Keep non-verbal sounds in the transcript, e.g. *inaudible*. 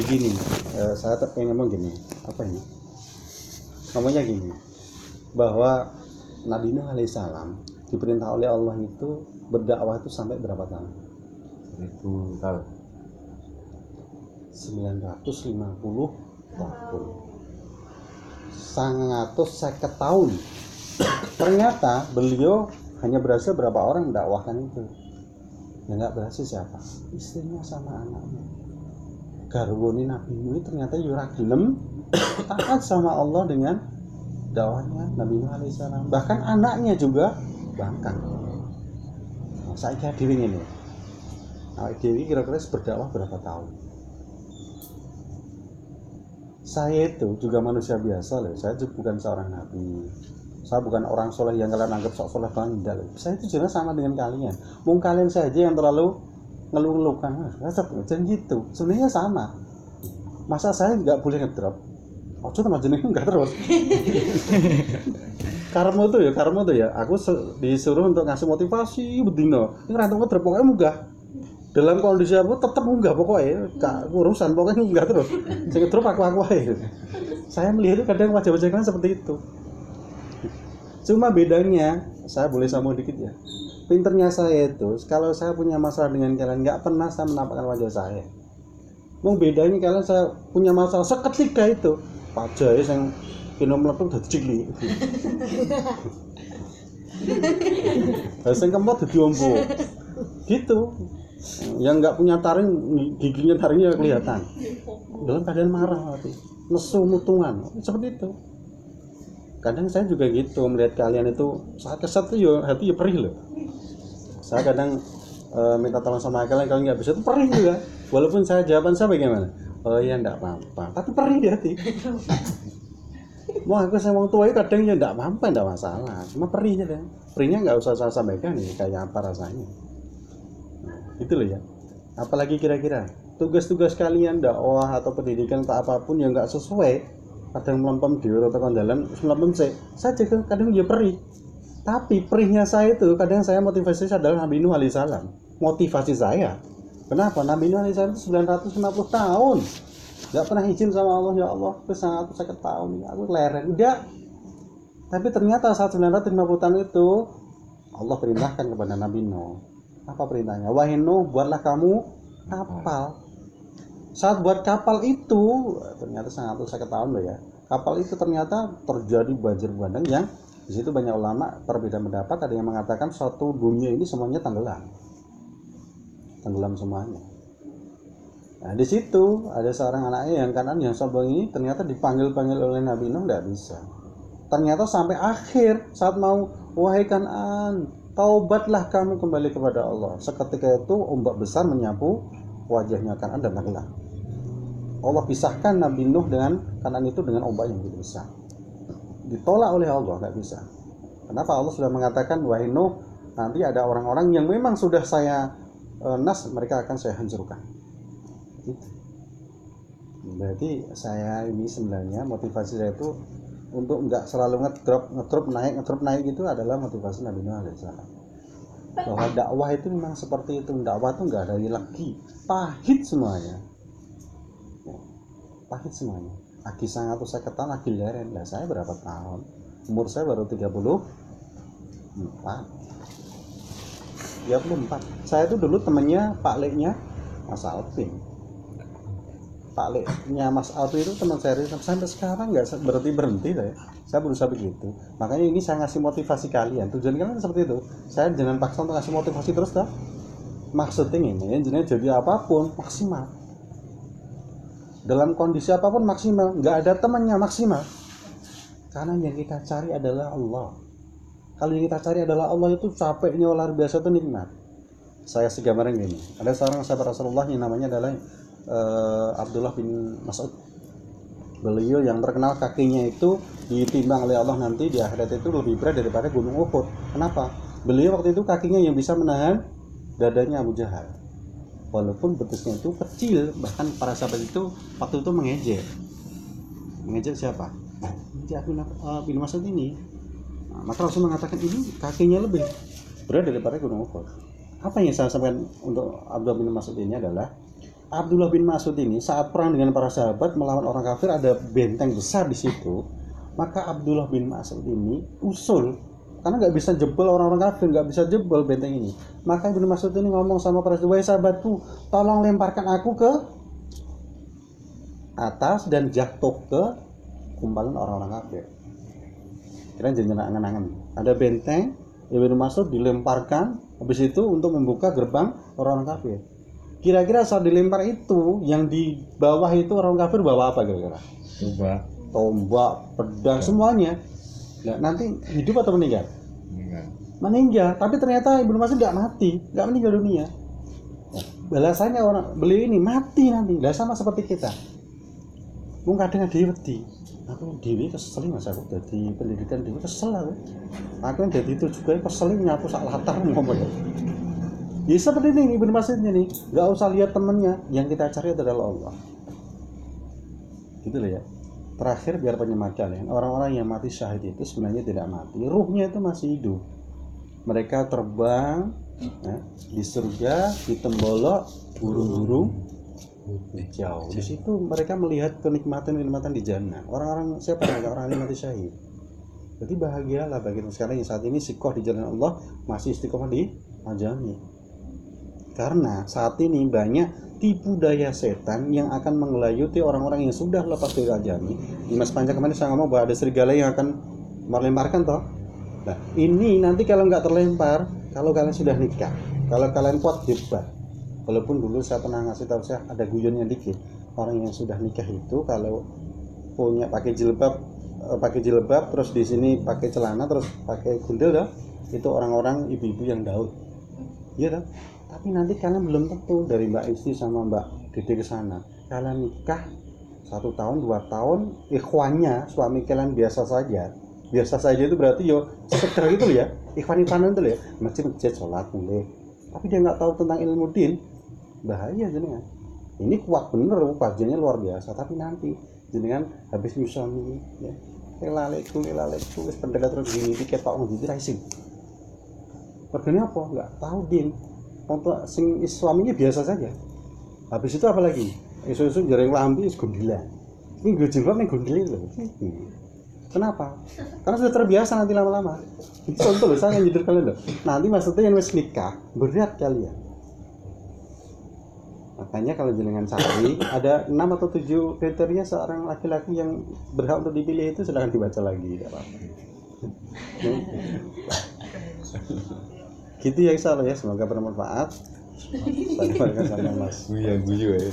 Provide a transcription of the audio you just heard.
begini eh, saya tak pengen ngomong gini apa ini ngomongnya gini bahwa Nabi Nuh alaihissalam diperintah oleh Allah itu berdakwah itu sampai berapa tahun? Seribu tahun. 950 tahun. Sangatus seket tahun. Ternyata beliau hanya berhasil berapa orang mendakwahkan itu. Ya nggak berhasil siapa? Istrinya sama anaknya. Garwoni Nabi Nuh ternyata yura gelem taat sama Allah dengan dakwahnya Nabi Nuh alaihissalam. Bahkan anaknya juga bangkang. Nah, saya kira diri ini. Nah, Dewi kira-kira berdakwah berapa tahun? Saya itu juga manusia biasa loh. Saya juga bukan seorang nabi. Saya bukan orang soleh yang kalian anggap sok soleh banget loh. Saya itu juga sama dengan kalian. Mungkin kalian saja yang terlalu ngeluh-ngeluhkan. Rasap jangan gitu. Sebenarnya sama. Masa saya nggak boleh ngedrop? Oh, cuma jenis enggak terus. *laughs* karma tuh ya, karma tuh ya. Aku disuruh untuk ngasih motivasi bedino. Ini rantung ngedrop pokoknya munggah. Dalam kondisi apa tetap munggah pokoknya. Gak urusan pokoknya munggah terus. Saya ngedrop aku aku aja. Saya melihat itu kadang wajah-wajah kalian seperti itu. Cuma bedanya, saya boleh sambung dikit ya. Pinternya saya itu, kalau saya punya masalah dengan kalian, nggak pernah saya menampakkan wajah saya. Mau bedanya kalian saya punya masalah seketika itu, pajak ya yang kena melepuh dari cilik. *laughs* Harus yang kemot dari ombo. Gitu. Yang nggak punya taring, giginya taringnya kelihatan. Dalam keadaan marah. Nesu mutungan. Seperti itu. Kadang saya juga gitu melihat kalian itu saat kesat tuh yo hati yo perih loh. Saya kadang eh, minta tolong sama kalian kalau nggak bisa itu perih juga. Walaupun saya jawaban saya bagaimana? Oh iya enggak apa-apa, tapi perih di hati. *laughs* Mau aku sama orang tua itu kadang ya enggak apa-apa, enggak masalah. Cuma perihnya deh. Perihnya nggak usah saya sampaikan nih kayak apa rasanya. Nah, itu loh ya. Apalagi kira-kira tugas-tugas kalian dakwah atau pendidikan atau apa pun yang nggak sesuai kadang melempem di atau kondalan melempem C saya. Juga kadang dia perih. Tapi perihnya saya itu kadang saya motivasi saya adalah Nabi Nuh alaihissalam motivasi saya. Kenapa? Nabi Nuh alaihissalam itu 950 tahun. Nggak pernah izin sama Allah ya Allah aku sangat sakit tahun. Aku leren udah tapi ternyata saat 950 tahun itu Allah perintahkan kepada Nabi Nuh. Apa perintahnya? Wahai Nuh buatlah kamu kapal saat buat kapal itu ternyata sangat sakit tahun loh ya. Kapal itu ternyata terjadi banjir bandang yang di situ banyak ulama perbedaan pendapat. Ada yang mengatakan suatu dunia ini semuanya tenggelam. Tenggelam semuanya. Nah di situ ada seorang anaknya yang kanan yang sombong ini ternyata dipanggil panggil oleh Nabi Nuh nggak bisa. Ternyata sampai akhir saat mau wahai kanan taubatlah kamu kembali kepada Allah. Seketika itu ombak besar menyapu wajahnya kanan dan tenggelam Allah pisahkan Nabi Nuh dengan kanan itu dengan ombak yang begitu besar. Ditolak oleh Allah, nggak bisa. Kenapa Allah sudah mengatakan wahai Nuh, nanti ada orang-orang yang memang sudah saya eh, nas, mereka akan saya hancurkan. Gitu. Berarti saya ini sebenarnya motivasi saya itu untuk nggak selalu ngedrop, ngedrop naik, ngedrop naik itu adalah motivasi Nabi Nuh alaihissalam. Bahwa dakwah itu memang seperti itu, dakwah itu nggak ada lagi, pahit semuanya pahit semuanya. Aki sangat saya ketan lagi leren. Lah saya berapa tahun? Umur saya baru 34 34 saya itu dulu temennya Pak Leknya Mas Alvin. Pak Leknya Mas Alvin itu teman saya. Sampai sekarang nggak berhenti berhenti saya saya berusaha begitu. Makanya ini saya ngasih motivasi kalian. Tujuan kalian seperti itu. Saya jangan paksa untuk ngasih motivasi terus dah maksudnya ini jadi apa pun maksimal dalam kondisi apa pun maksimal nggak ada temannya maksimal. Karena yang kita cari adalah Allah. Kalau yang kita cari adalah Allah itu capeknya luar biasa itu nikmat. Saya segambaran gini. Ada seorang sahabat Rasulullah yang namanya adalah eh, Abdullah bin Mas'ud. Beliau yang terkenal kakinya itu ditimbang oleh Allah nanti di akhirat itu lebih berat daripada gunung Uhud. Kenapa? Beliau waktu itu kakinya yang bisa menahan dadanya Abu Jahal walaupun betisnya itu kecil bahkan para sahabat itu waktu itu mengejek. Mengejek siapa? Mengejek bin, uh, bin Mas'ud ini nah, maka Rasul mengatakan ini kakinya lebih berat daripada gunung Uhud. Apa yang saya sampaikan untuk Abdullah bin Mas'ud ini adalah Abdullah bin Mas'ud ini saat perang dengan para sahabat melawan orang kafir ada benteng besar di situ maka Abdullah bin Mas'ud ini usul karena nggak bisa jebol orang-orang kafir nggak bisa jebol benteng ini. Maka Ibnu Mas'ud ini ngomong sama para sahabat sahabatku tolong lemparkan aku ke atas dan jatuh ke kumpalan orang-orang kafir. Kira jadi angan-angan ada benteng Ibnu Mas'ud dilemparkan habis itu untuk membuka gerbang orang-orang kafir. Kira-kira saat dilempar itu yang di bawah itu orang kafir bawa apa kira-kira? Coba. tombak pedang semuanya nah, nanti hidup atau meninggal? Enggak. meninggal tapi ternyata Ibnu Mas'ud nggak mati nggak meninggal dunia. Balasannya orang beliau ini mati nanti. Lah sama seperti kita. Mung kadang ada wedi. Aku dewi kesel mas aku jadi pendidikan dewi kesel aku. Aku yang jadi itu juga kesel nyapu sak latar ngomong ya? Ya seperti ini Ibnu Mas'ud ini nggak usah lihat temennya. Yang kita cari adalah Allah. Gitu loh ya terakhir biar penyemat kalian orang-orang yang mati syahid itu sebenarnya tidak mati. Ruhnya itu masih hidup. Mereka terbang ya, di surga di tembolok burung-burung. Jauh. Di situ mereka melihat kenikmatan kenikmatan di jannah. Orang-orang siapa yang orang yang mati syahid? Jadi bahagialah bagi sekarang yang saat ini sikoh di jalan Allah masih istiqomah di majami karena saat ini banyak tipu daya setan yang akan mengelayuti orang-orang yang sudah lepas dari ajami. Di Mas Panca kemarin saya ngomong bahwa ada serigala yang akan melemparkan toh. Nah, ini nanti kalau nggak terlempar, kalau kalian sudah nikah, kalau kalian kuat hebat. Walaupun dulu saya pernah ngasih tahu saya ada guyonnya dikit. Orang yang sudah nikah itu kalau punya pakai jilbab eh, pakai jilbab terus di sini pakai celana terus pakai gundel itu orang-orang ibu-ibu yang daud iya dah tapi nanti kalian belum tentu dari Mbak Isti sama Mbak Dede ke sana. Kalian nikah satu tahun dua tahun ikhwannya suami kalian biasa saja. Biasa saja itu berarti yo sekedar gitu ya. Ikhwan ikhwanan itu ya. Masjid masjid sholat boleh. Tapi dia nggak tahu tentang ilmu din. Bahaya jenengan. Ini kuat bener kajiannya luar biasa. Tapi nanti jenengan habis nyusami ya. Lelaleku lelaleku wis pendekat terus gini diketok ngendi rising Perganya apa? Nggak tahu din untuk sing suaminya biasa saja. Habis itu apa lagi? Isu-isu jaring lambi is gondilan ini gue jilbab nih gondilin loh Hmm. kenapa? karena sudah terbiasa nanti lama-lama. Itu contoh loh saya jujur kalian loh nanti maksudnya yang wis nikah berat kalian. Makanya kalau jenengan cari ada 6 atau 7 kriteria seorang laki-laki yang berhak untuk dipilih itu silahkan dibaca lagi tidak apa-apa gitu ya insya Allah ya. Semoga bermanfaat. *laughs* Pada sama mas. Guya guyu ya.